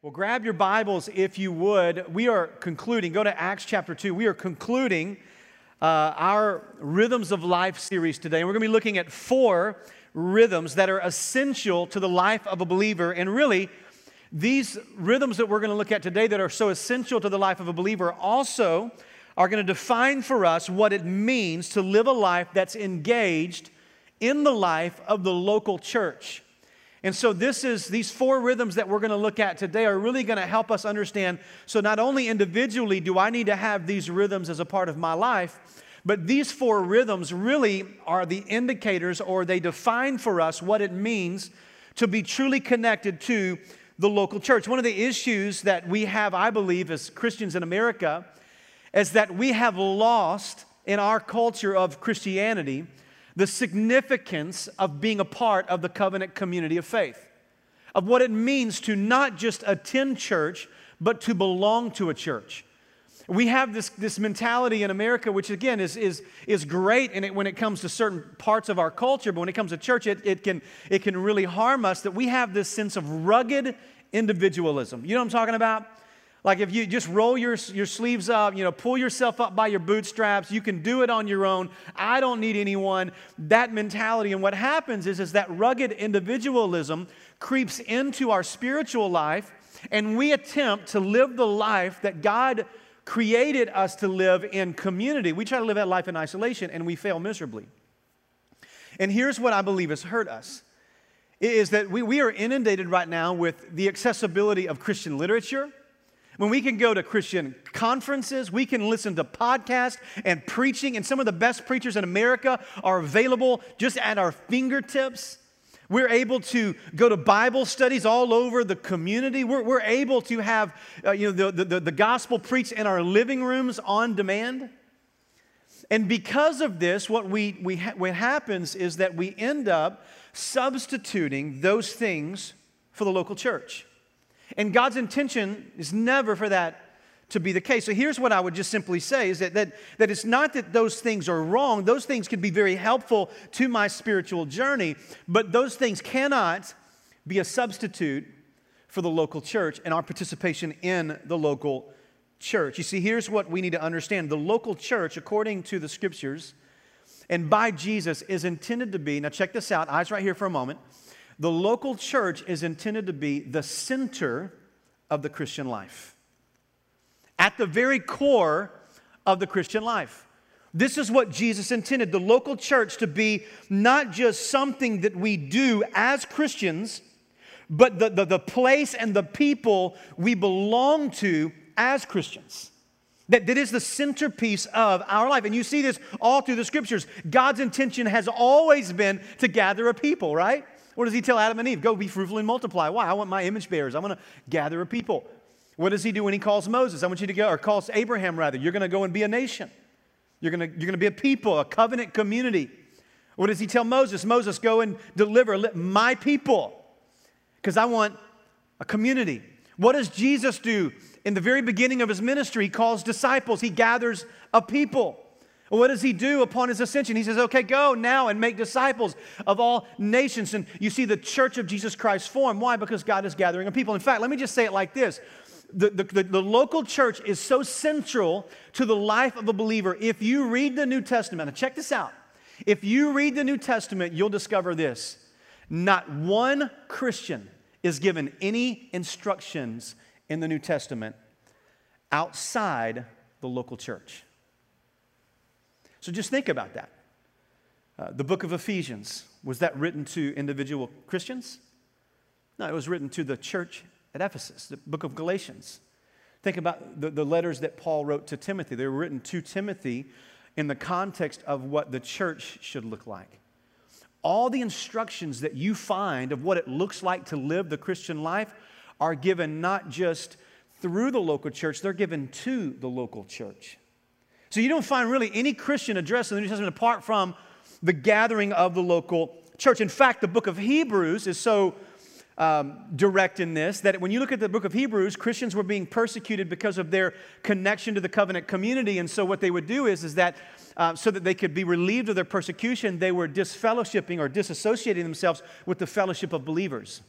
Well, grab your Bibles if you would. We are concluding, go to Acts chapter 2. We are concluding uh, our Rhythms of Life series today. And we're going to be looking at four rhythms that are essential to the life of a believer. And really, these rhythms that we're going to look at today that are so essential to the life of a believer also are going to define for us what it means to live a life that's engaged in the life of the local church. And so this is these four rhythms that we're going to look at today are really going to help us understand so not only individually do I need to have these rhythms as a part of my life, but these four rhythms really are the indicators or they define for us what it means to be truly connected to the local church. One of the issues that we have, I believe, as Christians in America is that we have lost in our culture of Christianity the significance of being a part of the covenant community of faith, of what it means to not just attend church, but to belong to a church. We have this, this mentality in America, which again is, is, is great in it when it comes to certain parts of our culture, but when it comes to church, it, it, can, it can really harm us that we have this sense of rugged individualism. You know what I'm talking about? Like if you just roll your, your sleeves up, you know, pull yourself up by your bootstraps, you can do it on your own. I don't need anyone. That mentality. And what happens is, is that rugged individualism creeps into our spiritual life, and we attempt to live the life that God created us to live in community. We try to live that life in isolation, and we fail miserably. And here's what I believe has hurt us is that we, we are inundated right now with the accessibility of Christian literature when we can go to Christian conferences, we can listen to podcasts and preaching, and some of the best preachers in America are available just at our fingertips. We're able to go to Bible studies all over the community. We're, we're able to have uh, you know, the, the, the gospel preached in our living rooms on demand. And because of this, what, we, we ha- what happens is that we end up substituting those things for the local church. And God's intention is never for that to be the case. So here's what I would just simply say is that, that, that it's not that those things are wrong. Those things can be very helpful to my spiritual journey, but those things cannot be a substitute for the local church and our participation in the local church. You see, here's what we need to understand the local church, according to the scriptures and by Jesus, is intended to be, now check this out, eyes right here for a moment the local church is intended to be the center of the Christian life, at the very core of the Christian life. This is what Jesus intended the local church to be not just something that we do as Christians, but the, the, the place and the people we belong to as Christians. That, that is the centerpiece of our life. And you see this all through the scriptures. God's intention has always been to gather a people, right? What does he tell Adam and Eve? Go be fruitful and multiply. Why? I want my image bearers. I want to gather a people. What does he do when he calls Moses? I want you to go, or calls Abraham rather. You're going to go and be a nation. You're going to, you're going to be a people, a covenant community. What does he tell Moses? Moses, go and deliver let my people because I want a community. What does Jesus do in the very beginning of his ministry? He calls disciples, he gathers a people. What does he do upon his ascension? He says, Okay, go now and make disciples of all nations. And you see the church of Jesus Christ form. Why? Because God is gathering a people. In fact, let me just say it like this the, the, the, local church is so central to the life of a believer. If you read the New Testament, and check this out. If you read the New Testament, you'll discover this. Not one Christian is given any instructions in the New Testament outside the local church. So just think about that. Uh, the book of Ephesians, was that written to individual Christians? No, it was written to the church at Ephesus, the book of Galatians. Think about the, the letters that Paul wrote to Timothy. They were written to Timothy in the context of what the church should look like. All the instructions that you find of what it looks like to live the Christian life are given not just through the local church, they're given to the local church. So you don't find really any Christian address in the New Testament apart from the gathering of the local church. In fact, the book of Hebrews is so um, direct in this that when you look at the book of Hebrews, Christians were being persecuted because of their connection to the covenant community. And so what they would do is, is that uh, so that they could be relieved of their persecution, they were disfellowshipping or disassociating themselves with the fellowship of believers.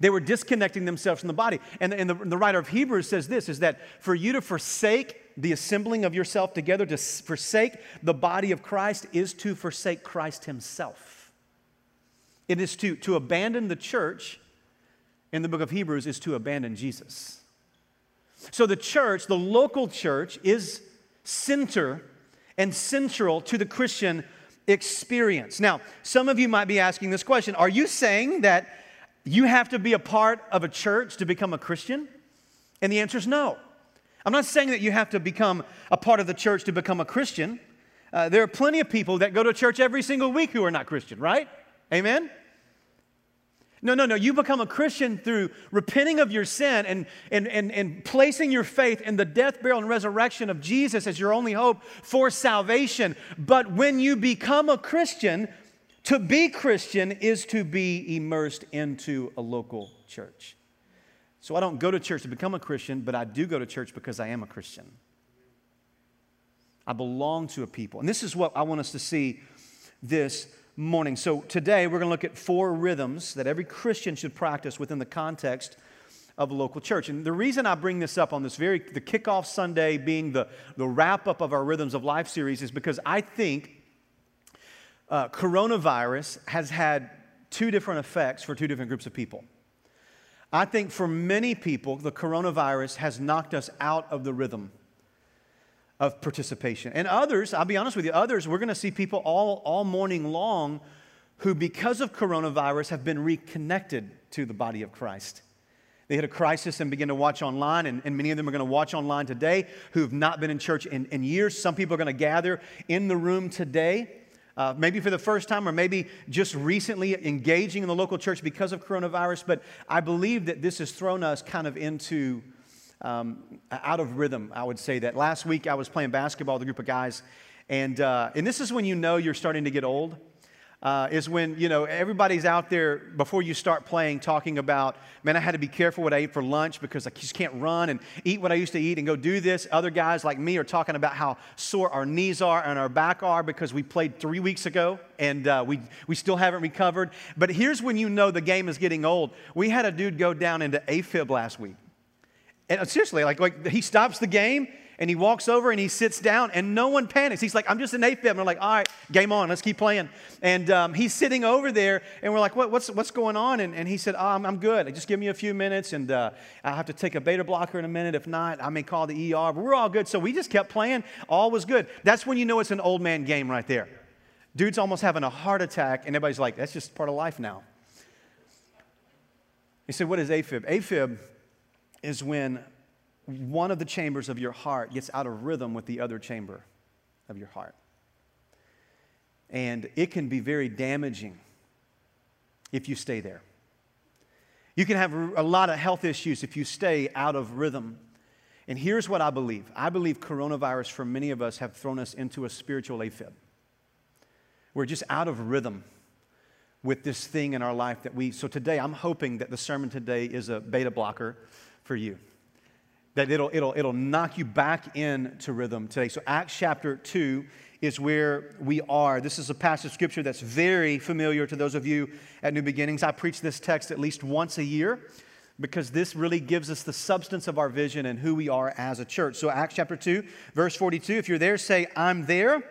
They were disconnecting themselves from the body. And, and the, the writer of Hebrews says this is that for you to forsake the assembling of yourself together, to forsake the body of Christ, is to forsake Christ himself. It is to, to abandon the church in the book of Hebrews, is to abandon Jesus. So the church, the local church, is center and central to the Christian experience. Now, some of you might be asking this question Are you saying that you have to be a part of a church to become a Christian? And the answer is no. I'm not saying that you have to become a part of the church to become a Christian. Uh, there are plenty of people that go to church every single week who are not Christian, right? Amen? No, no, no. You become a Christian through repenting of your sin and, and, and, and placing your faith in the death, burial, and resurrection of Jesus as your only hope for salvation. But when you become a Christian, to be Christian is to be immersed into a local church. So I don't go to church to become a Christian, but I do go to church because I am a Christian. I belong to a people. And this is what I want us to see this morning. So today we're going to look at four rhythms that every Christian should practice within the context of a local church. And the reason I bring this up on this very, the kickoff Sunday being the, the wrap up of our Rhythms of Life series is because I think uh, coronavirus has had two different effects for two different groups of people. I think for many people, the coronavirus has knocked us out of the rhythm of participation. And others, I'll be honest with you, others, we're going to see people all, all morning long who, because of coronavirus, have been reconnected to the body of Christ. They had a crisis and began to watch online, and, and many of them are going to watch online today who have not been in church in, in years. Some people are going to gather in the room today. Uh, maybe for the first time, or maybe just recently engaging in the local church because of coronavirus. But I believe that this has thrown us kind of into um, out of rhythm, I would say that. Last week I was playing basketball with a group of guys, and, uh, and this is when you know you're starting to get old. Uh, is when you know everybody's out there before you start playing talking about man i had to be careful what i ate for lunch because i just can't run and eat what i used to eat and go do this. Other guys like me are talking about how sore our knees are and our back are because we played three weeks ago and uh, we, we still haven't recovered. But here's when you know the game is getting old. We had a dude go down into afib last week. And uh, seriously, like, like he stops the game and he walks over and he sits down and no one panics. He's like, I'm just an AFib. And we're like, all right, game on, let's keep playing. And um, he's sitting over there and we're like, what, what's, what's going on? And, and he said, oh, I'm, I'm good. Just give me a few minutes and uh, i have to take a beta blocker in a minute. If not, I may call the ER. But we're all good. So we just kept playing. All was good. That's when you know it's an old man game right there. Dude's almost having a heart attack and everybody's like, that's just part of life now. He said, what is AFib? AFib is when one of the chambers of your heart gets out of rhythm with the other chamber of your heart. And it can be very damaging if you stay there. You can have a lot of health issues if you stay out of rhythm. And here's what I believe I believe coronavirus, for many of us, have thrown us into a spiritual AFib. We're just out of rhythm with this thing in our life that we. So today, I'm hoping that the sermon today is a beta blocker for you. That it'll, it'll, it'll knock you back into rhythm today. So, Acts chapter 2 is where we are. This is a passage of scripture that's very familiar to those of you at New Beginnings. I preach this text at least once a year because this really gives us the substance of our vision and who we are as a church. So, Acts chapter 2, verse 42, if you're there, say, I'm there.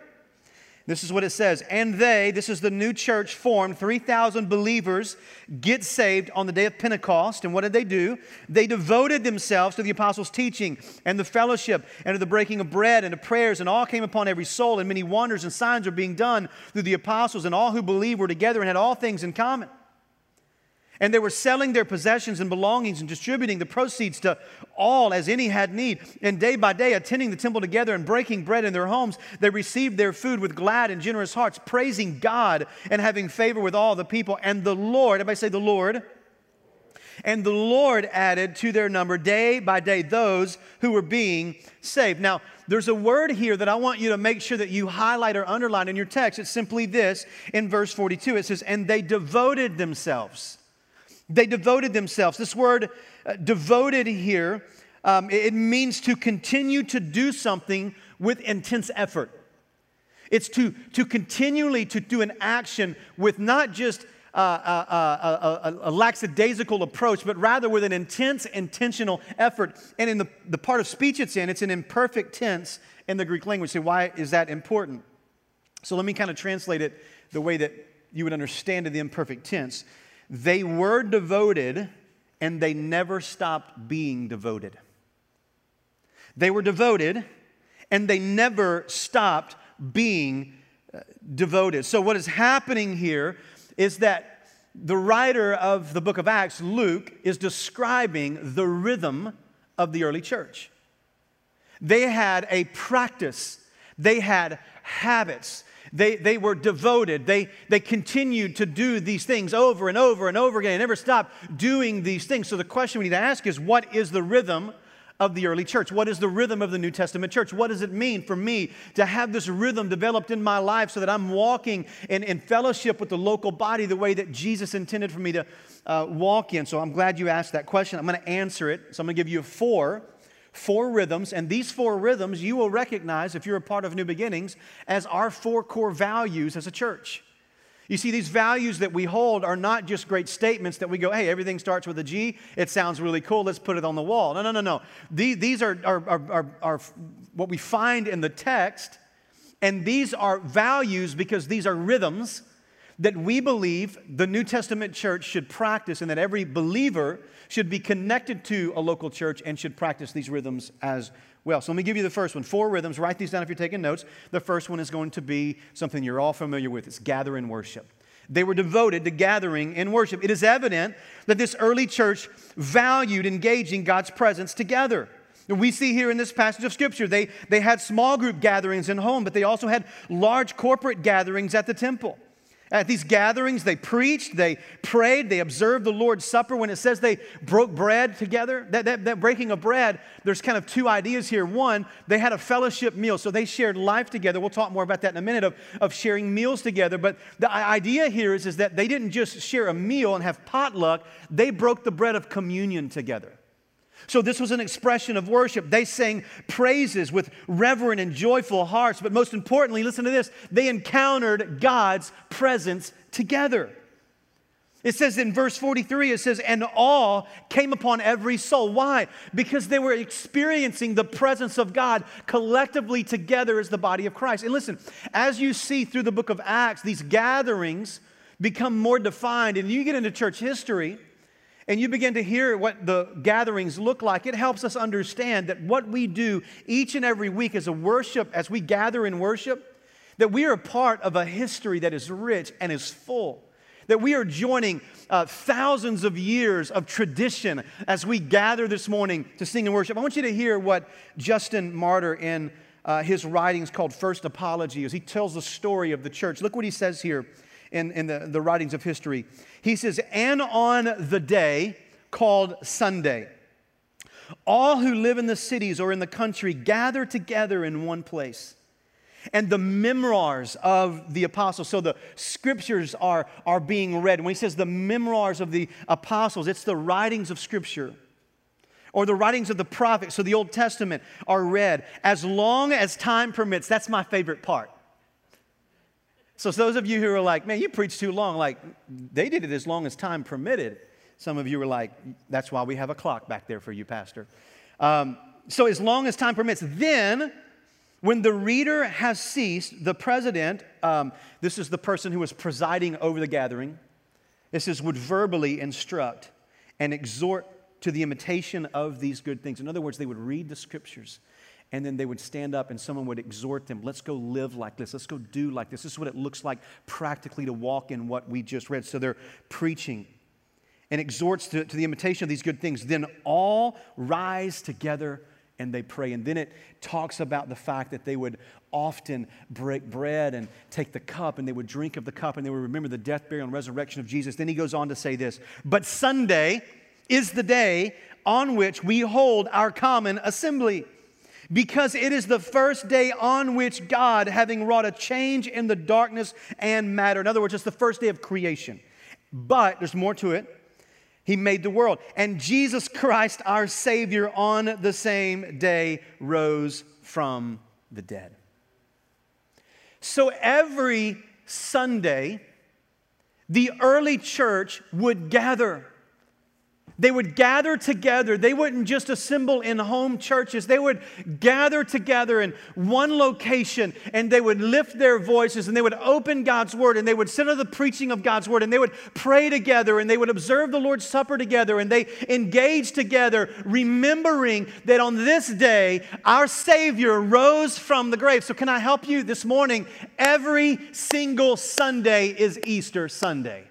This is what it says. And they, this is the new church formed, 3,000 believers get saved on the day of Pentecost. And what did they do? They devoted themselves to the apostles' teaching and the fellowship and to the breaking of bread and to prayers, and all came upon every soul. And many wonders and signs were being done through the apostles, and all who believed were together and had all things in common. And they were selling their possessions and belongings and distributing the proceeds to all as any had need. And day by day, attending the temple together and breaking bread in their homes, they received their food with glad and generous hearts, praising God and having favor with all the people. And the Lord, everybody say the Lord. And the Lord added to their number day by day those who were being saved. Now, there's a word here that I want you to make sure that you highlight or underline in your text. It's simply this in verse 42. It says, And they devoted themselves they devoted themselves. This word uh, devoted here, um, it means to continue to do something with intense effort. It's to, to continually to do an action with not just uh, a, a, a, lackadaisical approach, but rather with an intense, intentional effort. And in the, the part of speech it's in, it's an imperfect tense in the Greek language. So, why is that important? So, let me kind of translate it the way that you would understand the imperfect tense. They were devoted and they never stopped being devoted. They were devoted and they never stopped being uh, devoted. So, what is happening here is that the writer of the book of Acts, Luke, is describing the rhythm of the early church. They had a practice, they had habits. They, they were devoted. They, they continued to do these things over and over and over again. They never stopped doing these things. So, the question we need to ask is what is the rhythm of the early church? What is the rhythm of the New Testament church? What does it mean for me to have this rhythm developed in my life so that I'm walking in, in fellowship with the local body the way that Jesus intended for me to uh, walk in? So I'm glad you asked that question. I'm going to answer it. So I'm going to give you four. Four rhythms, and these four rhythms you will recognize if you're a part of New Beginnings as our four core values as a church. You see, these values that we hold are not just great statements that we go, hey, everything starts with a G. It sounds really cool. Let's put it on the wall. No, no, no, no. These, are, are, are, are, what we find in the text, and these are values because these are rhythms that we believe the New Testament church should practice and that every believer should be connected to a local church and should practice these rhythms as well. So let me give you the first one. Four rhythms. Write these down if you're taking notes. The first one is going to be something you're all familiar with. It's gather in worship. They were devoted to gathering in worship. It is evident that this early church valued engaging God's presence together. We see here in this passage of Scripture, they, they had small group gatherings in home, but they also had large corporate gatherings at the temple. At these gatherings, they preached, they prayed, they observed the Lord's Supper. When it says they broke bread together, that, that, that, breaking of bread, there's kind of two ideas here. One, they had a fellowship meal, so they shared life together. We'll talk more about that in a minute of, of sharing meals together. But the idea here is, is that they didn't just share a meal and have potluck, they broke the bread of communion together. So, this was an expression of worship. They sang praises with reverent and joyful hearts. But most importantly, listen to this they encountered God's presence together. It says in verse 43, it says, and awe came upon every soul. Why? Because they were experiencing the presence of God collectively together as the body of Christ. And listen, as you see through the book of Acts, these gatherings become more defined. And you get into church history, and you begin to hear what the gatherings look like, it helps us understand that what we do each and every week as a worship, as we gather in worship, that we are part of a history that is rich and is full. That we are joining uh, thousands of years of tradition as we gather this morning to sing and worship. I want you to hear what Justin Martyr in uh, his writings called First Apology, as he tells the story of the church. Look what he says here in, in the, the writings of history. He says, And on the day called Sunday, all who live in the cities or in the country gather together in one place. And the memoirs of the apostles, so the scriptures are, are being read. When he says the memoirs of the apostles, it's the writings of scripture or the writings of the prophets, so the Old Testament, are read as long as time permits. That's my favorite part. So, those of you who are like, man, you preach too long, like, they did it as long as time permitted. Some of you were like, that's why we have a clock back there for you, Pastor. Um, so, as long as time permits, then when the reader has ceased, the president, um, this is the person who was presiding over the gathering, this says, would verbally instruct and exhort to the imitation of these good things. In other words, they would read the scriptures and then they would stand up and someone would exhort them let's go live like this. Let's go do like this. This is what it looks like practically to walk in what we just read. So they're preaching and exhorts to, to the imitation of these good things. Then all rise together and they pray. And then it talks about the fact that they would often break bread and take the cup and they would drink of the cup and they would remember the death burial and resurrection of jesus. Then he goes on to say this but sunday is the day on which we hold our common assembly because it is the first day on which God, having wrought a change in the darkness and matter, in other words, it's the first day of creation. But there's more to it. He made the world. And Jesus Christ, our Savior, on the same day rose from the dead. So every Sunday, the early church would gather. They would gather together. They wouldn't just assemble in home churches. They would gather together in one location and they would lift their voices and they would open God's word and they would center the preaching of God's word and they would pray together and they would observe the Lord's Supper together and they engage together, remembering that on this day our Savior rose from the grave. So, can I help you this morning? Every single Sunday is Easter Sunday.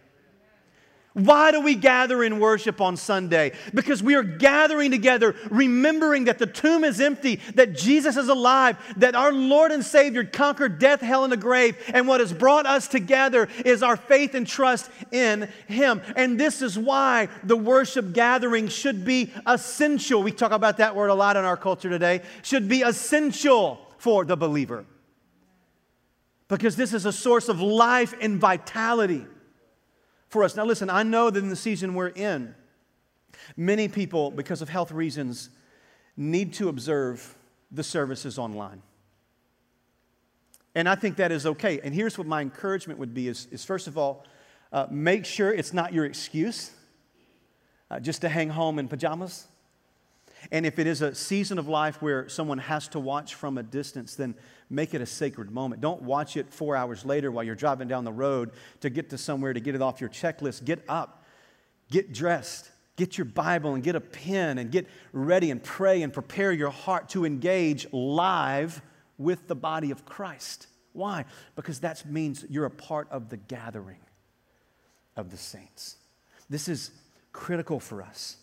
Why do we gather in worship on Sunday? Because we are gathering together, remembering that the tomb is empty, that Jesus is alive, that our Lord and Savior conquered death, hell, and the grave. And what has brought us together is our faith and trust in Him. And this is why the worship gathering should be essential. We talk about that word a lot in our culture today, should be essential for the believer. Because this is a source of life and vitality for us. Now, listen, I know that in the season we're in, many people, because of health reasons, need to observe the services online. And I think that is okay. And here's what my encouragement would be is, is first of all, uh, make sure it's not your excuse uh, just to hang home in pajamas. And if it is a season of life where someone has to watch from a distance, then make it a sacred moment. Don't watch it four hours later while you're driving down the road to get to somewhere to get it off your checklist. Get up, get dressed, get your Bible and get a pen and get ready and pray and prepare your heart to engage live with the body of Christ. Why? Because that means you're a part of the gathering of the saints. This is critical for us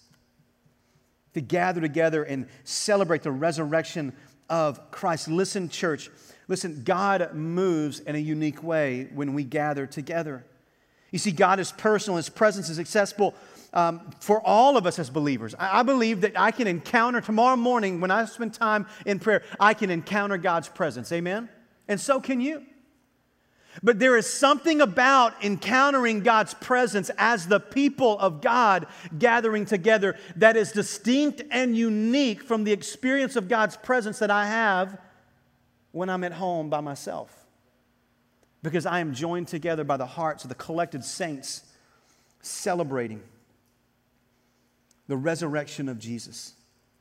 to gather together and celebrate the resurrection of Christ. Listen, church, listen, God moves in a unique way when we gather together. You see, God is personal, His presence is accessible um, for all of us as believers. I, I believe that I can encounter tomorrow morning when I spend time in prayer, I can encounter God's presence. Amen? And so can you. But there is something about encountering God's presence as the people of God gathering together that is distinct and unique from the experience of God's presence that I have when I'm at home by myself. Because I am joined together by the hearts of the collected saints celebrating the resurrection of Jesus.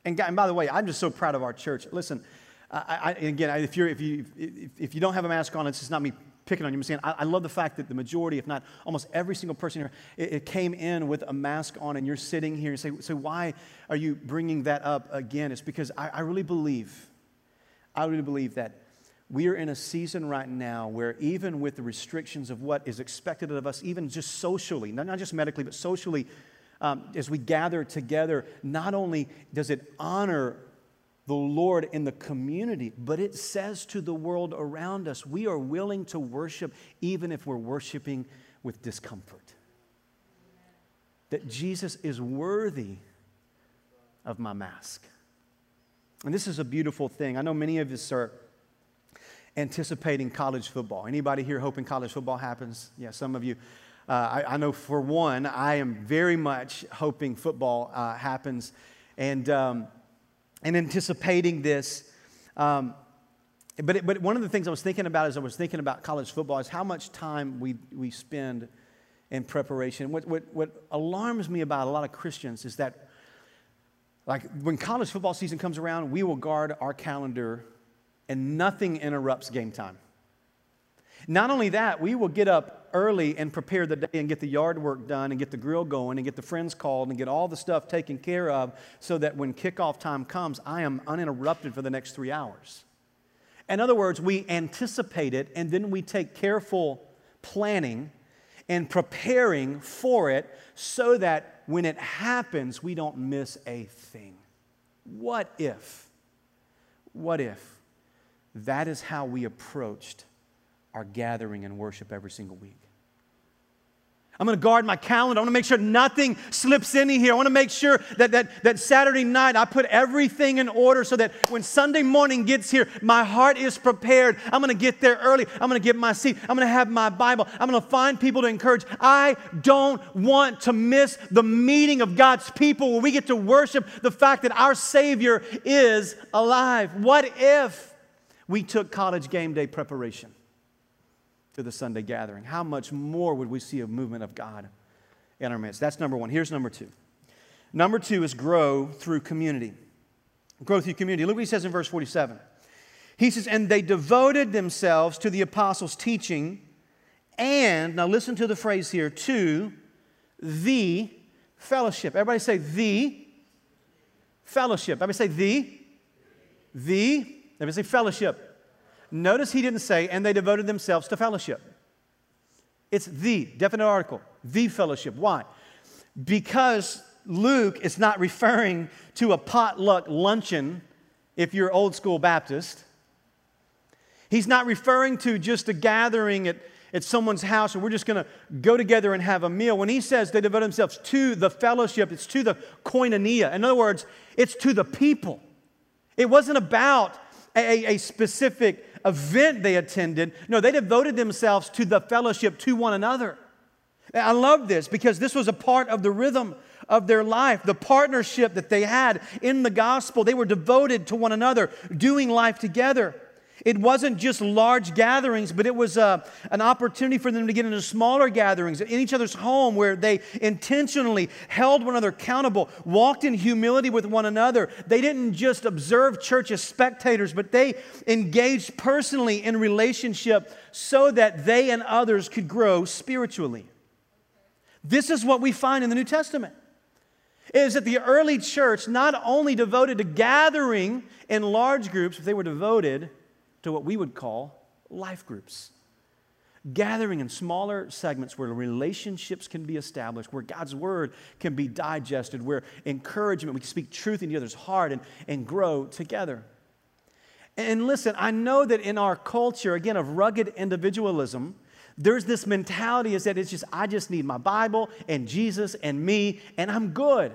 And, and by the way, I'm just so proud of our church. Listen, I, I, again, if, if, you, if, if you don't have a mask on, it's just not me picking on you. I'm saying I, I, love the fact that the majority, if not almost every single person here, it, it, came in with a mask on, and you're sitting here and say, so why are you bringing that up again? It's because I, I really believe, I really believe that we are in a season right now where even with the restrictions of what is expected of us, even just socially, not, not just medically, but socially, um, as we gather together, not only does it honor the Lord in the community, but it says to the world around us, we are willing to worship even if we're worshiping with discomfort. That Jesus is worthy of my mask. And this is a beautiful thing. I know many of us are anticipating college football. Anybody here hoping college football happens? Yeah, some of you. Uh, I, I, know for one, I am very much hoping football uh, happens. And um, and anticipating this. Um, but, it, but one of the things I was thinking about as I was thinking about college football is how much time we, we spend in preparation. What, what, what alarms me about a lot of Christians is that, like, when college football season comes around, we will guard our calendar and nothing interrupts game time. Not only that, we will get up early and prepare the day and get the yard work done and get the grill going and get the friends called and get all the stuff taken care of so that when kickoff time comes, I am uninterrupted for the next three hours. In other words, we anticipate it and then we take careful planning and preparing for it so that when it happens, we don't miss a thing. What if? What if that is how we approached our gathering and worship every single week. I'm going to guard my calendar. I want to make sure nothing slips in here. I want to make sure that, that, that Saturday night I put everything in order so that when Sunday morning gets here, my heart is prepared. I'm going to get there early. I'm going to get my seat. I'm going to have my Bible. I'm going to find people to encourage. I don't want to miss the meeting of God's people where we get to worship the fact that our Savior is alive. What if we took college game day preparation? To the Sunday gathering? How much more would we see a movement of God in our midst? That's number one. Here's number two. Number two is grow through community. Grow through community. Look what he says in verse 47. He says, And they devoted themselves to the apostles' teaching, and, now listen to the phrase here, to the fellowship. Everybody say the fellowship. Everybody say the. The. Everybody say fellowship. Notice he didn't say, and they devoted themselves to fellowship. It's the, definite article, the fellowship. Why? Because Luke is not referring to a potluck luncheon if you're old school Baptist. He's not referring to just a gathering at, at someone's house and we're just going to go together and have a meal. When he says they devote themselves to the fellowship, it's to the koinonia. In other words, it's to the people. It wasn't about a, a specific event they attended. No, they devoted themselves to the fellowship to one another. I love this because this was a part of the rhythm of their life, the partnership that they had in the gospel. They were devoted to one another, doing life together. It wasn't just large gatherings, but it was uh, an opportunity for them to get into smaller gatherings in each other's home where they intentionally held one another accountable, walked in humility with one another. They didn't just observe church as spectators, but they engaged personally in relationship so that they and others could grow spiritually. This is what we find in the New Testament. Is that the early church not only devoted to gathering in large groups, but they were devoted to what we would call life groups. Gathering in smaller segments where relationships can be established, where God's word can be digested, where encouragement, we can speak truth in each other's heart and, and grow together. And listen, I know that in our culture, again, of rugged individualism, there's this mentality is that it's just, I just need my Bible and Jesus and me, and I'm good.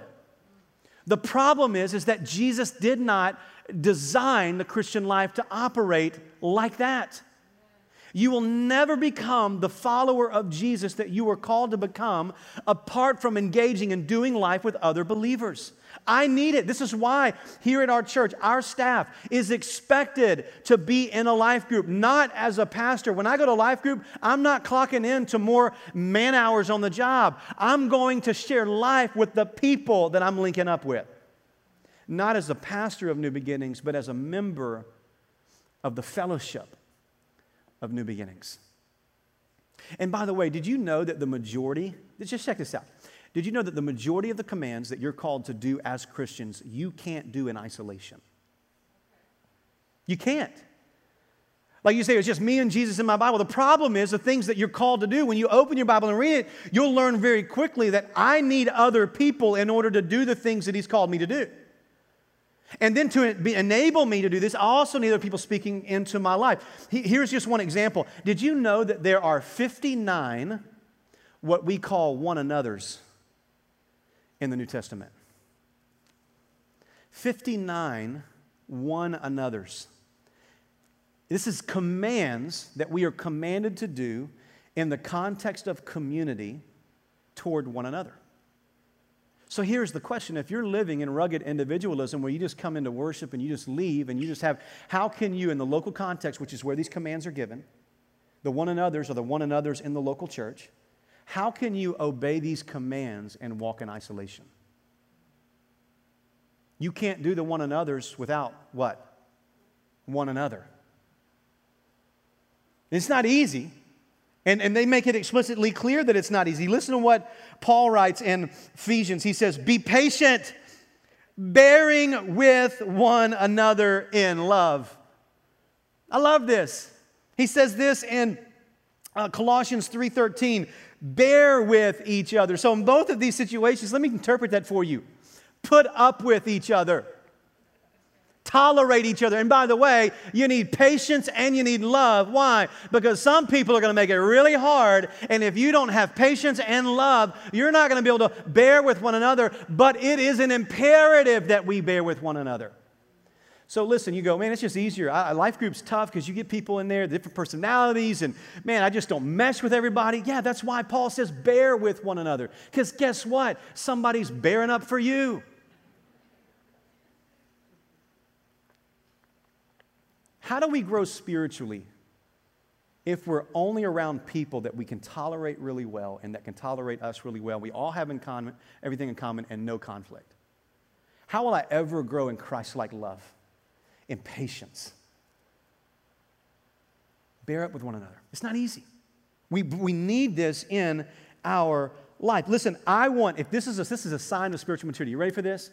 The problem is, is that Jesus did not design the Christian life to operate like that. You will never become the follower of Jesus that you were called to become apart from engaging and doing life with other believers. I need it. This is why here at our church, our staff is expected to be in a life group, not as a pastor. When I go to life group, I'm not clocking in to more man hours on the job. I'm going to share life with the people that I'm linking up with not as a pastor of New Beginnings, but as a member of the fellowship of New Beginnings. And by the way, did you know that the majority, just check this out. Did you know that the majority of the commands that you're called to do as Christians, you can't do in isolation? You can't. Like you say, it's just me and Jesus in my Bible. The problem is the things that you're called to do. When you open your Bible and read it, you'll learn very quickly that I need other people in order to do the things that He's called me to do. And then to enable me to do this, I also need other people speaking into my life. Here's just one example. Did you know that there are 59 what we call one another's in the New Testament? 59 one another's. This is commands that we are commanded to do in the context of community toward one another. So here's the question if you're living in rugged individualism where you just come into worship and you just leave and you just have, how can you, in the local context, which is where these commands are given, the one another's or the one another's in the local church, how can you obey these commands and walk in isolation? You can't do the one another's without what? One another. It's not easy. And, and they make it explicitly clear that it's not easy. Listen to what Paul writes in Ephesians. He says, Be patient, bearing with one another in love. I love this. He says this in uh, Colossians 3:13, bear with each other. So in both of these situations, let me interpret that for you. Put up with each other tolerate each other. And by the way, you need patience and you need love. Why? Because some people are going to make it really hard. And if you don't have patience and love, you're not going to be able to bear with one another. But it is an imperative that we bear with one another. So listen, you go, man, it's just easier. I, life group's tough because you get people in there, different personalities, and man, I just don't mesh with everybody. Yeah, that's why Paul says bear with one another. Because guess what? Somebody's bearing up for you. How do we grow spiritually if we're only around people that we can tolerate really well and that can tolerate us really well, we all have in common, everything in common and no conflict. How will I ever grow in Christ like love, in patience? Bear up with one another. It's not easy. We, we need this in our life. Listen, I want, if this is, a, this is a sign of spiritual maturity, you ready for this?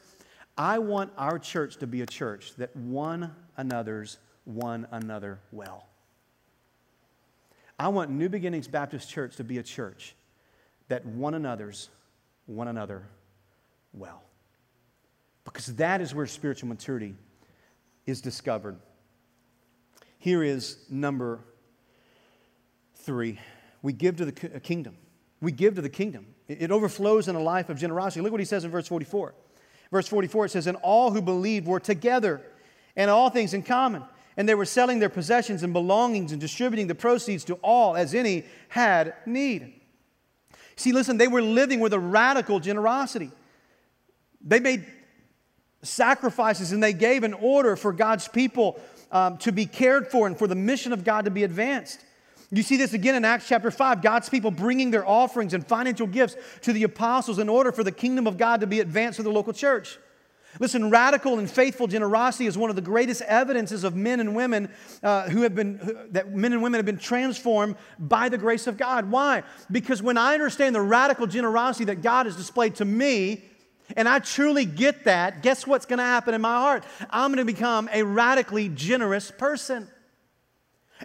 I want our church to be a church that one another's one another well. I want New Beginnings Baptist Church to be a church that one another's one another well. Because that is where spiritual maturity is discovered. Here is number three we give to the uh, kingdom. We give to the kingdom. It overflows in a life of generosity. Look what he says in verse 44. Verse 44 it says, And all who believed were together and all things in common and they were selling their possessions and belongings and distributing the proceeds to all as any had need. See, listen, they were living with a radical generosity. They made sacrifices and they gave an order for God's people um, to be cared for and for the mission of God to be advanced. You see this again in Acts chapter 5. God's people bringing their offerings and financial gifts to the apostles in order for the kingdom of God to be advanced to the local church. Listen, radical and faithful generosity is one of the greatest evidences of men and women uh, who have been, who, that men and women have been transformed by the grace of God. Why? Because when I understand the radical generosity that God has displayed to me, and I truly get that, guess what's going to happen in my heart? I'm going to become a radically generous person.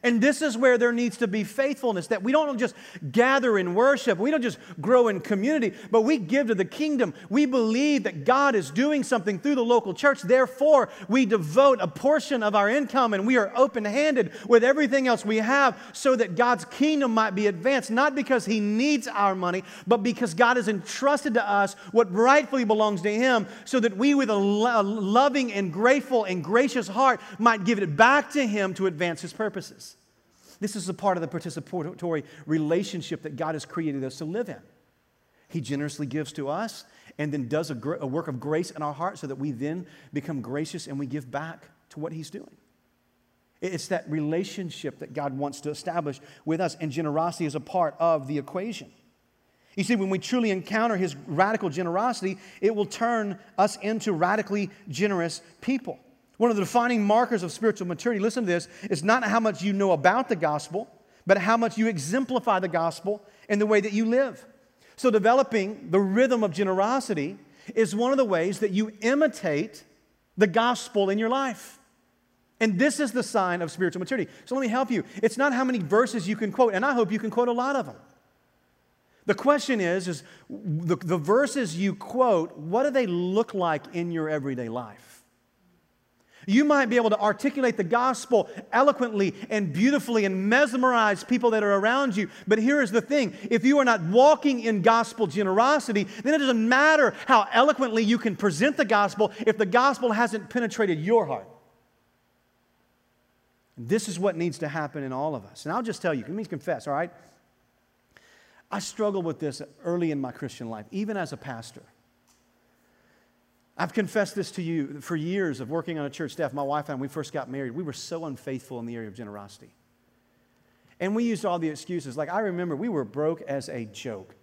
And this is where there needs to be faithfulness that we don't just gather in worship, we don't just grow in community, but we give to the kingdom. We believe that God is doing something through the local church. Therefore, we devote a portion of our income and we are open handed with everything else we have so that God's kingdom might be advanced, not because He needs our money, but because God has entrusted to us what rightfully belongs to Him so that we, with a loving and grateful and gracious heart, might give it back to Him to advance His purposes. This is a part of the participatory relationship that God has created us to live in. He generously gives to us and then does a, gr- a work of grace in our heart so that we then become gracious and we give back to what He's doing. It's that relationship that God wants to establish with us, and generosity is a part of the equation. You see, when we truly encounter His radical generosity, it will turn us into radically generous people. One of the defining markers of spiritual maturity, listen to this, is not how much you know about the gospel, but how much you exemplify the gospel in the way that you live. So, developing the rhythm of generosity is one of the ways that you imitate the gospel in your life. And this is the sign of spiritual maturity. So, let me help you. It's not how many verses you can quote, and I hope you can quote a lot of them. The question is, is the, the verses you quote, what do they look like in your everyday life? You might be able to articulate the gospel eloquently and beautifully and mesmerize people that are around you. But here is the thing if you are not walking in gospel generosity, then it doesn't matter how eloquently you can present the gospel if the gospel hasn't penetrated your heart. This is what needs to happen in all of us. And I'll just tell you, let me confess, all right? I struggled with this early in my Christian life, even as a pastor. I've confessed this to you for years of working on a church staff. My wife and I, when we first got married, we were so unfaithful in the area of generosity. And we used all the excuses. Like, I remember we were broke as a joke.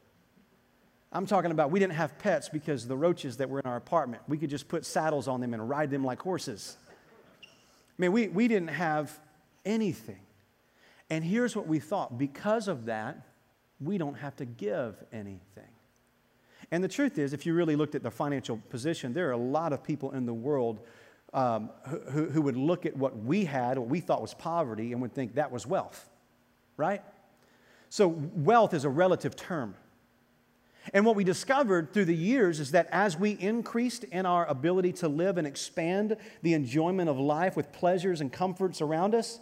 I'm talking about we didn't have pets because the roaches that were in our apartment, we could just put saddles on them and ride them like horses. I mean, we, we didn't have anything. And here's what we thought because of that, we don't have to give anything. And the truth is, if you really looked at the financial position, there are a lot of people in the world um, who, who would look at what we had, what we thought was poverty, and would think that was wealth, right? So, wealth is a relative term. And what we discovered through the years is that as we increased in our ability to live and expand the enjoyment of life with pleasures and comforts around us,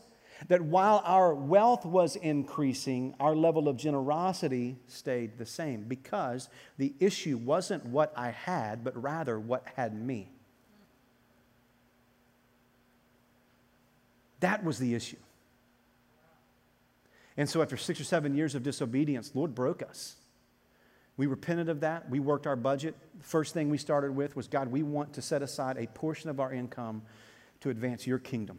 that while our wealth was increasing, our level of generosity stayed the same because the issue wasn't what I had, but rather what had me. That was the issue. And so, after six or seven years of disobedience, Lord broke us. We repented of that. We worked our budget. The first thing we started with was God, we want to set aside a portion of our income to advance your kingdom.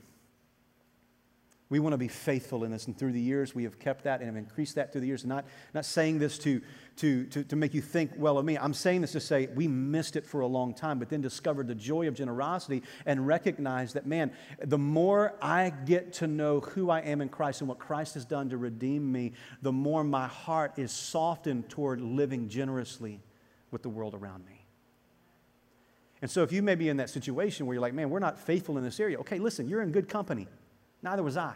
We want to be faithful in this. And through the years, we have kept that and have increased that through the years. Not, not saying this to, to, to, to make you think well of me. I'm saying this to say we missed it for a long time, but then discovered the joy of generosity and recognized that, man, the more I get to know who I am in Christ and what Christ has done to redeem me, the more my heart is softened toward living generously with the world around me. And so, if you may be in that situation where you're like, man, we're not faithful in this area, okay, listen, you're in good company. Neither was I.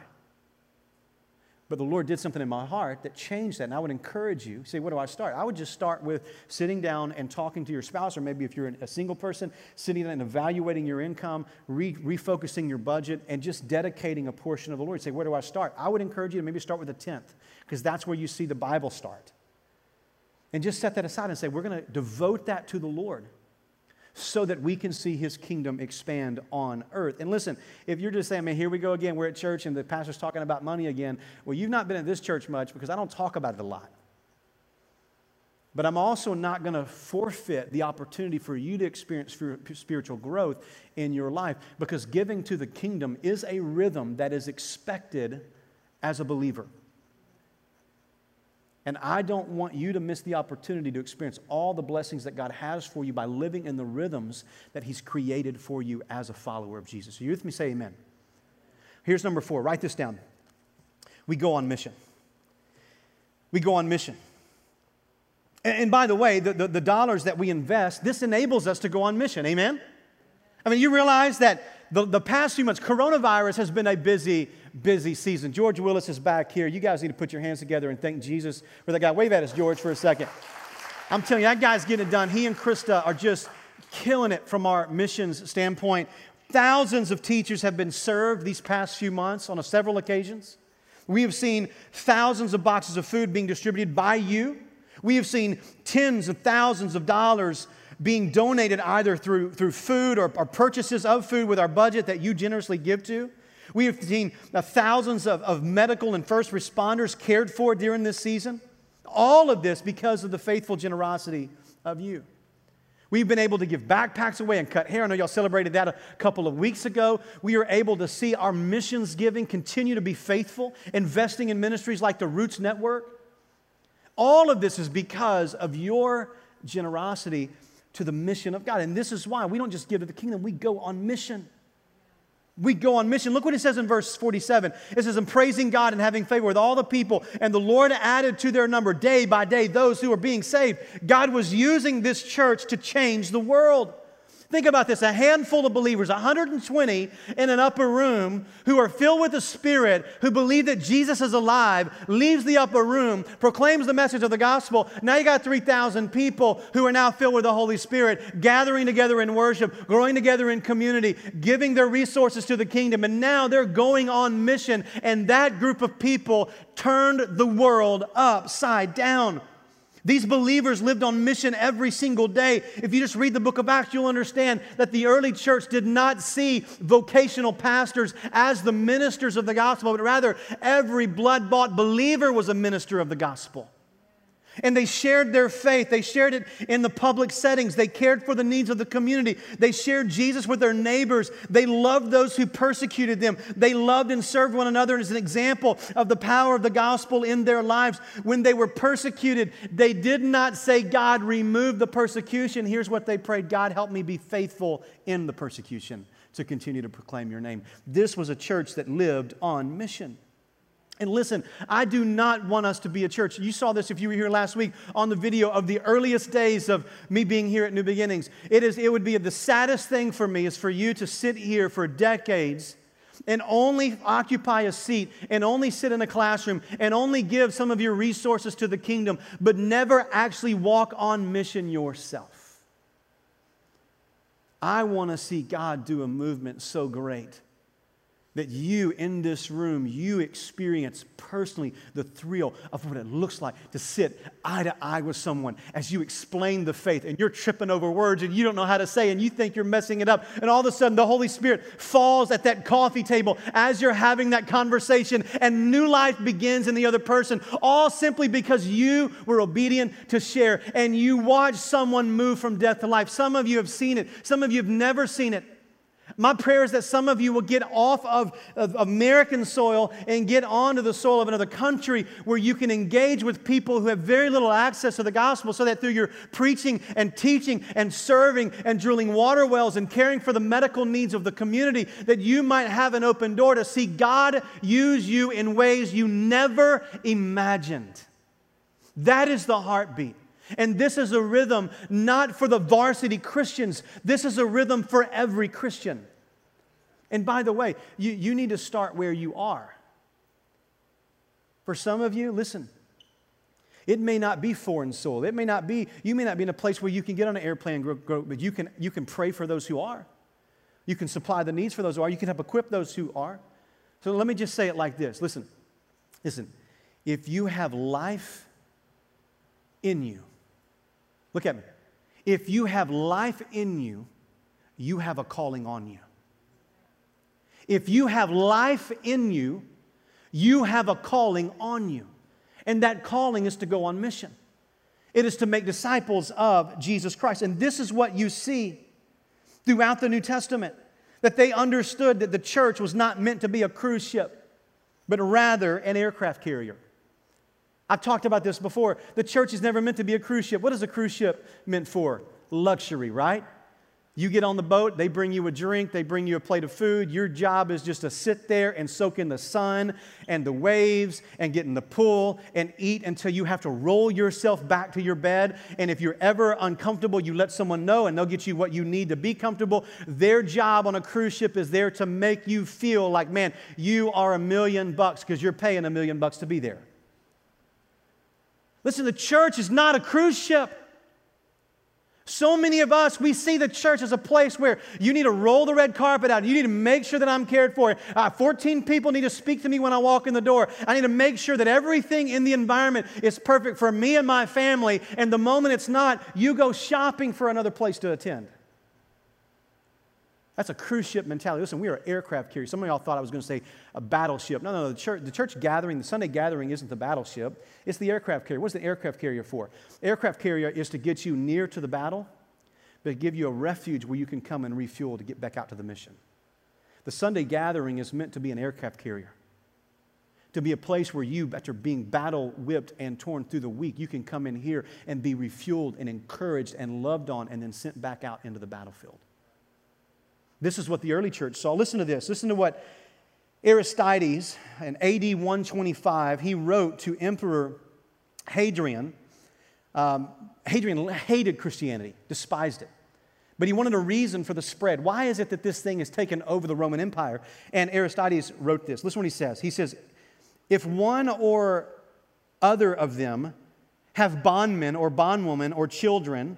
But the Lord did something in my heart that changed that. And I would encourage you, say, where do I start? I would just start with sitting down and talking to your spouse, or maybe if you're a single person, sitting down and evaluating your income, re- refocusing your budget, and just dedicating a portion of the Lord. Say, where do I start? I would encourage you to maybe start with a tenth, because that's where you see the Bible start. And just set that aside and say, we're going to devote that to the Lord so that we can see his kingdom expand on earth. And listen, if you're just saying, man, here we go again, we're at church and the pastor's talking about money again, well, you've not been at this church much because I don't talk about it a lot. But I'm also not going to forfeit the opportunity for you to experience spiritual growth in your life because giving to the kingdom is a rhythm that is expected as a believer. And I don't want you to miss the opportunity to experience all the blessings that God has for you by living in the rhythms that He's created for you as a follower of Jesus. Are you with me? Say amen. Here's number four. Write this down. We go on mission. We go on mission. And, and by the way, the, the, the dollars that we invest, this enables us to go on mission. Amen? I mean, you realize that the, the past few months, coronavirus has been a busy, busy season. George Willis is back here. You guys need to put your hands together and thank Jesus for that guy. Wave at us, George, for a second. I'm telling you, that guy's getting it done. He and Krista are just killing it from our missions standpoint. Thousands of teachers have been served these past few months on several occasions. We have seen thousands of boxes of food being distributed by you. We have seen tens of thousands of dollars being donated either through, through food or, or purchases of food with our budget that you generously give to. We have seen uh, thousands of, of medical and first responders cared for during this season. All of this because of the faithful generosity of you. We've been able to give backpacks away and cut hair. I know y'all celebrated that a couple of weeks ago. We are able to see our missions giving continue to be faithful, investing in ministries like the Roots Network. All of this is because of your generosity to the mission of God. And this is why we don't just give to the kingdom, we go on mission. We go on mission. Look what it says in verse 47. It says, "I'm praising God and having favor with all the people, and the Lord added to their number day by day those who are being saved. God was using this church to change the world. Think about this a handful of believers, 120 in an upper room who are filled with the Spirit, who believe that Jesus is alive, leaves the upper room, proclaims the message of the gospel. Now you got 3,000 people who are now filled with the Holy Spirit, gathering together in worship, growing together in community, giving their resources to the kingdom. And now they're going on mission, and that group of people turned the world upside down. These believers lived on mission every single day. If you just read the book of Acts, you'll understand that the early church did not see vocational pastors as the ministers of the gospel, but rather every blood bought believer was a minister of the gospel. And they shared their faith. They shared it in the public settings. They cared for the needs of the community. They shared Jesus with their neighbors. They loved those who persecuted them. They loved and served one another as an example of the power of the gospel in their lives. When they were persecuted, they did not say, God, remove the persecution. Here's what they prayed God, help me be faithful in the persecution to continue to proclaim your name. This was a church that lived on mission. And listen, I do not want us to be a church. You saw this if you were here last week on the video of the earliest days of me being here at New Beginnings. It, is, it would be the saddest thing for me is for you to sit here for decades and only occupy a seat and only sit in a classroom and only give some of your resources to the kingdom, but never actually walk on mission yourself. I want to see God do a movement so great that you in this room, you experience personally the thrill of what it looks like to sit eye to eye with someone as you explain the faith and you're tripping over words and you don't know how to say and you think you're messing it up. And all of a sudden, the Holy Spirit falls at that coffee table as you're having that conversation and new life begins in the other person, all simply because you were obedient to share and you watch someone move from death to life. Some of you have seen it, some of you have never seen it. My prayer is that some of you will get off of, of, American soil and get onto the soil of another country where you can engage with people who have very little access to the gospel so that through your preaching and teaching and serving and drilling water wells and caring for the medical needs of the community, that you might have an open door to see God use you in ways you never imagined. That is the heartbeat. And this is a rhythm not for the varsity Christians, this is a rhythm for every Christian. And by the way, you, you need to start where you are. For some of you, listen, it may not be foreign soil. It may not be, you may not be in a place where you can get on an airplane, grow, grow, but you can, you can pray for those who are. You can supply the needs for those who are. You can help equip those who are. So let me just say it like this listen, listen, if you have life in you, Look at me. If you have life in you, you have a calling on you. If you have life in you, you have a calling on you. And that calling is to go on mission. It is to make disciples of Jesus Christ. And this is what you see throughout the New Testament that they understood that the church was not meant to be a cruise ship, but rather an aircraft carrier. I've talked about this before. The church is never meant to be a cruise ship. What is a cruise ship meant for? Luxury, right? You get on the boat, they bring you a drink, they bring you a plate of food. Your job is just to sit there and soak in the sun and the waves and get in the pool and eat until you have to roll yourself back to your bed. And if you're ever uncomfortable, you let someone know and they'll get you what you need to be comfortable. Their job on a cruise ship is there to make you feel like, man, you are a million bucks because you're paying a million bucks to be there. Listen, the church is not a cruise ship. So many of us, we see the church as a place where you need to roll the red carpet out. You need to make sure that I'm cared for. Uh, 14 people need to speak to me when I walk in the door. I need to make sure that everything in the environment is perfect for me and my family. And the moment it's not, you go shopping for another place to attend. That's a cruise ship mentality. Listen, we are aircraft carriers. Some of y'all thought I was going to say a battleship. No, no, no. The church, the church gathering, the Sunday gathering isn't the battleship, it's the aircraft carrier. What's the aircraft carrier for? Aircraft carrier is to get you near to the battle, but give you a refuge where you can come and refuel to get back out to the mission. The Sunday gathering is meant to be an aircraft carrier, to be a place where you, after being battle whipped and torn through the week, you can come in here and be refueled and encouraged and loved on and then sent back out into the battlefield. This is what the early church saw. Listen to this. Listen to what Aristides in AD 125 he wrote to Emperor Hadrian. Um, Hadrian hated Christianity, despised it. But he wanted a reason for the spread. Why is it that this thing has taken over the Roman Empire? And Aristides wrote this. Listen what he says. He says, If one or other of them have bondmen or bondwomen or children,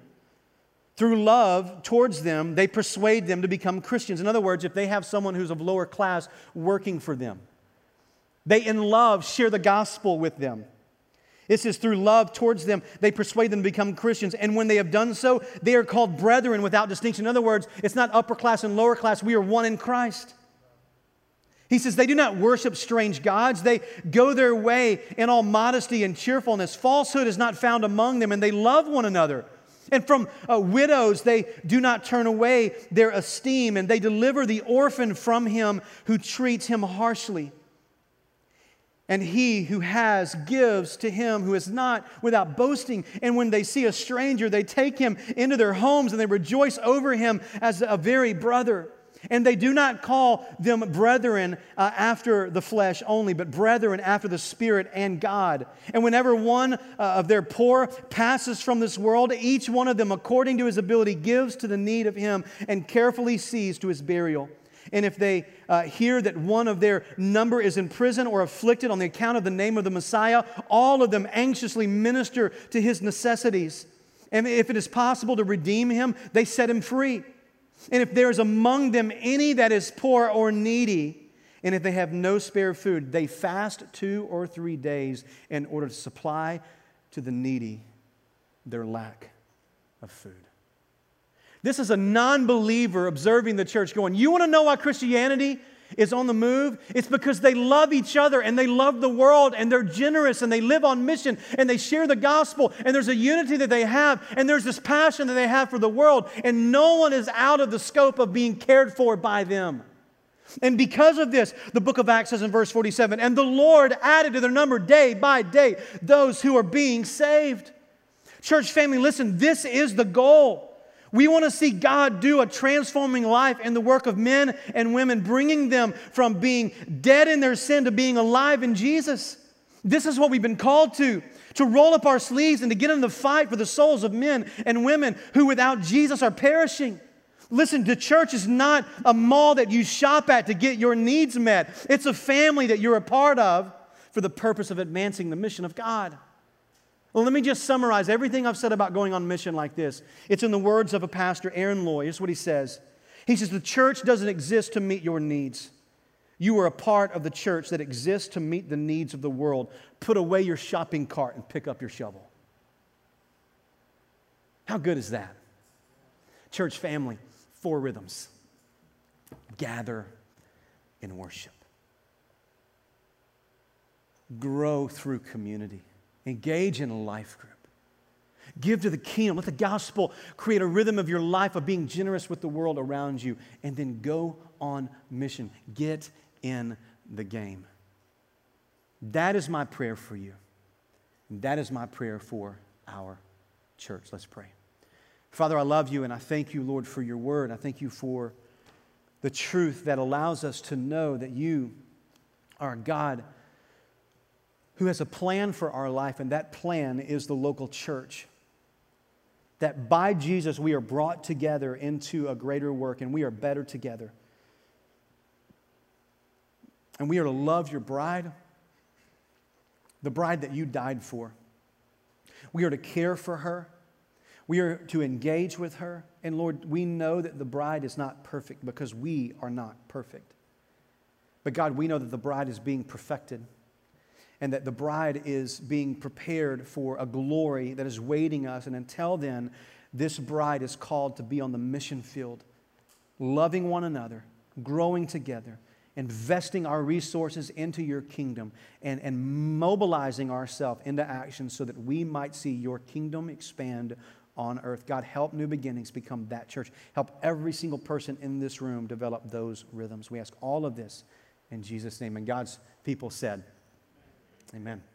through love towards them, they persuade them to become Christians. In other words, if they have someone who's of lower class working for them, they in love share the gospel with them. It says, through love towards them, they persuade them to become Christians. And when they have done so, they are called brethren without distinction. In other words, it's not upper class and lower class. We are one in Christ. He says, they do not worship strange gods. They go their way in all modesty and cheerfulness. Falsehood is not found among them, and they love one another. And from uh, widows, they do not turn away their esteem, and they deliver the orphan from him who treats him harshly. And he who has gives to him who is not without boasting. And when they see a stranger, they take him into their homes and they rejoice over him as a very brother. And they do not call them brethren uh, after the flesh only, but brethren after the Spirit and God. And whenever one uh, of their poor passes from this world, each one of them, according to his ability, gives to the need of him and carefully sees to his burial. And if they uh, hear that one of their number is in prison or afflicted on the account of the name of the Messiah, all of them anxiously minister to his necessities. And if it is possible to redeem him, they set him free. And if there is among them any that is poor or needy, and if they have no spare food, they fast two or three days in order to supply to the needy their lack of food. This is a non believer observing the church going, You want to know why Christianity is on the move, it's because they love each other and they love the world and they're generous and they live on mission and they share the gospel and there's a unity that they have and there's this passion that they have for the world and no one is out of the scope of being cared for by them. And because of this, the book of Acts says in verse 47 and the Lord added to their number day by day those who are being saved. Church family, listen, this is the goal. We want to see God do a transforming life in the work of men and women, bringing them from being dead in their sin to being alive in Jesus. This is what we've been called to to roll up our sleeves and to get in the fight for the souls of men and women who, without Jesus, are perishing. Listen, the church is not a mall that you shop at to get your needs met, it's a family that you're a part of for the purpose of advancing the mission of God. Well, let me just summarize everything I've said about going on mission like this. It's in the words of a pastor, Aaron Loy. Here's what he says He says, The church doesn't exist to meet your needs. You are a part of the church that exists to meet the needs of the world. Put away your shopping cart and pick up your shovel. How good is that? Church family, four rhythms gather in worship, grow through community Engage in a life group. Give to the kingdom. Let the gospel create a rhythm of your life of being generous with the world around you. And then go on mission. Get in the game. That is my prayer for you. That is my prayer for our church. Let's pray. Father, I love you and I thank you, Lord, for your word. I thank you for the truth that allows us to know that you are a God who has a plan for our life, and that plan is the local church. That by Jesus we are brought together into a greater work and we are better together. And we are to love your bride, the bride that you died for. We are to care for her. We are to engage with her. And Lord, we know that the bride is not perfect because we are not perfect. But God, we know that the bride is being perfected and that the bride is being prepared for a glory that is waiting us. And until then, this bride is called to be on the mission field, loving one another, growing together, investing our resources into your kingdom, and, and mobilizing ourselves into action so that we might see your kingdom expand on earth. God, help New Beginnings become that church. Help every single person in this room develop those rhythms. We ask all of this in Jesus' name. And God's people said, Amen.